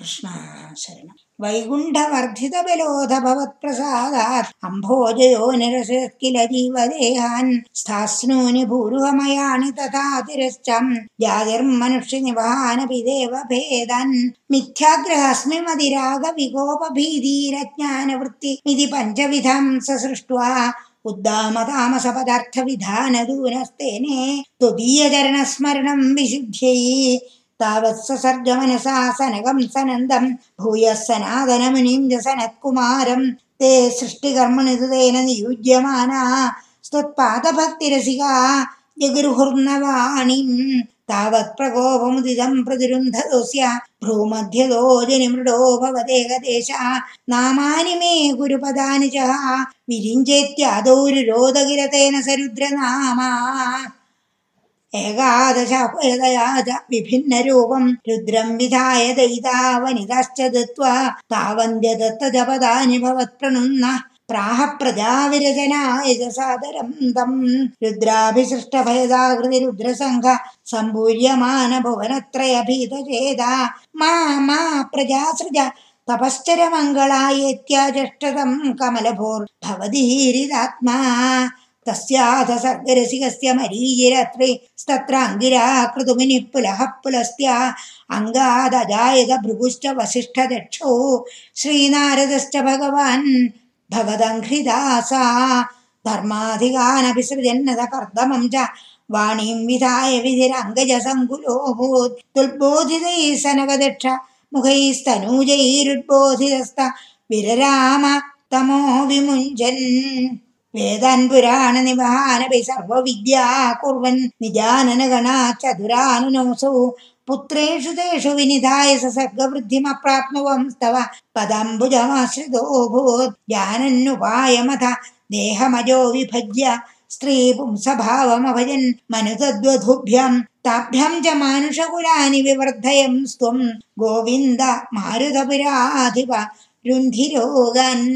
कृष्णाशरणं वैकुण्ठ अम्भोजयो निरसत् किल जीवदेहान् स्थास्नूनि भूरुहमयाणि तथा तिरश्चम् जातिर्मनुष्यनिवहानपि देवभेदन् मिथ्याग्रहस्मि मतिरागविगोपभीतिरज्ञानवृत्तिमिति पञ्चविधां स सृष्ट्वा उद्दाम तामस त्वदीयचरणस्मरणम् विशुभ्यै तावत्ससर्गमनसासनगं सनन्दं भूयः सनातनमुनिं च सनत्कुमारं। ते सृष्टिकर्मणि तेन नियुज्यमाना स्वत्पादभक्तिरसिका जगृहुर्नवाणीम् तावत्प्रकोपमुदितं प्रतिरुन्धतोऽस्य। भ्रूमध्यतो जनिमृडो भवदेकदेश नामानि मे गुरुपदानि च। विरिञ्चेत्यादौ रुरोदगिर तेन सरुद्रनामा एकादशया च विभिन्नरूपं रुद्रं विधाय दयिता वनिताश्च दत्त्वा तावन्द्यदत्तजपदानि भवत्प्रणुन्नः प्राह प्रजाविरचनाय च सादरं तं रुद्राभिसृष्टभयदाकृतिरुद्रसङ्घ सम्पूर्यमान भुवनत्रयभीतचेदा मा मा प्रजासृज तपश्चरमङ्गलायेत्याचष्टतं कमलभोर्भवदीरिदात्मा तस्याथ सर्गरसिकस्य मरीचिरत्रिस्तत्राङ्गिरा कृतुमिनिः पुलः पुलस्त्या अङ्गादजायत भृगुश्च वसिष्ठदक्षौ श्रीनारदश्च भगवान् भवदङ्घ्रिदासा धर्माधिकानपि सृजन्नत कर्दमं च वाणीं विधाय विधिरङ्गजसङ्कुलोऽभूत् तुल्बोधितैः सनकदक्ष मुखैस्तनूजैरुद्बोधितस्त विरराम तमो विमुञ्चन् वेदान् पुराणनिवहानपि सर्वविद्या कुर्वन् निजाननगणा चतुरानुनोऽसौ पुत्रेषु तेषु विनिधाय स सर्गवृद्धिमप्राप्नुवंस्तव पदम्बुजमाश्रितोऽभूत्। जानन्नुपायमथ देहमजो विभज्य। स्त्रीपुंसभावमभजन् मनुतद्वधुभ्यं। ताभ्यां च मानुषकुलानि विवर्धयं स्त्वं गोविन्द मारुतपुराधिप। रुन्धिरोगन्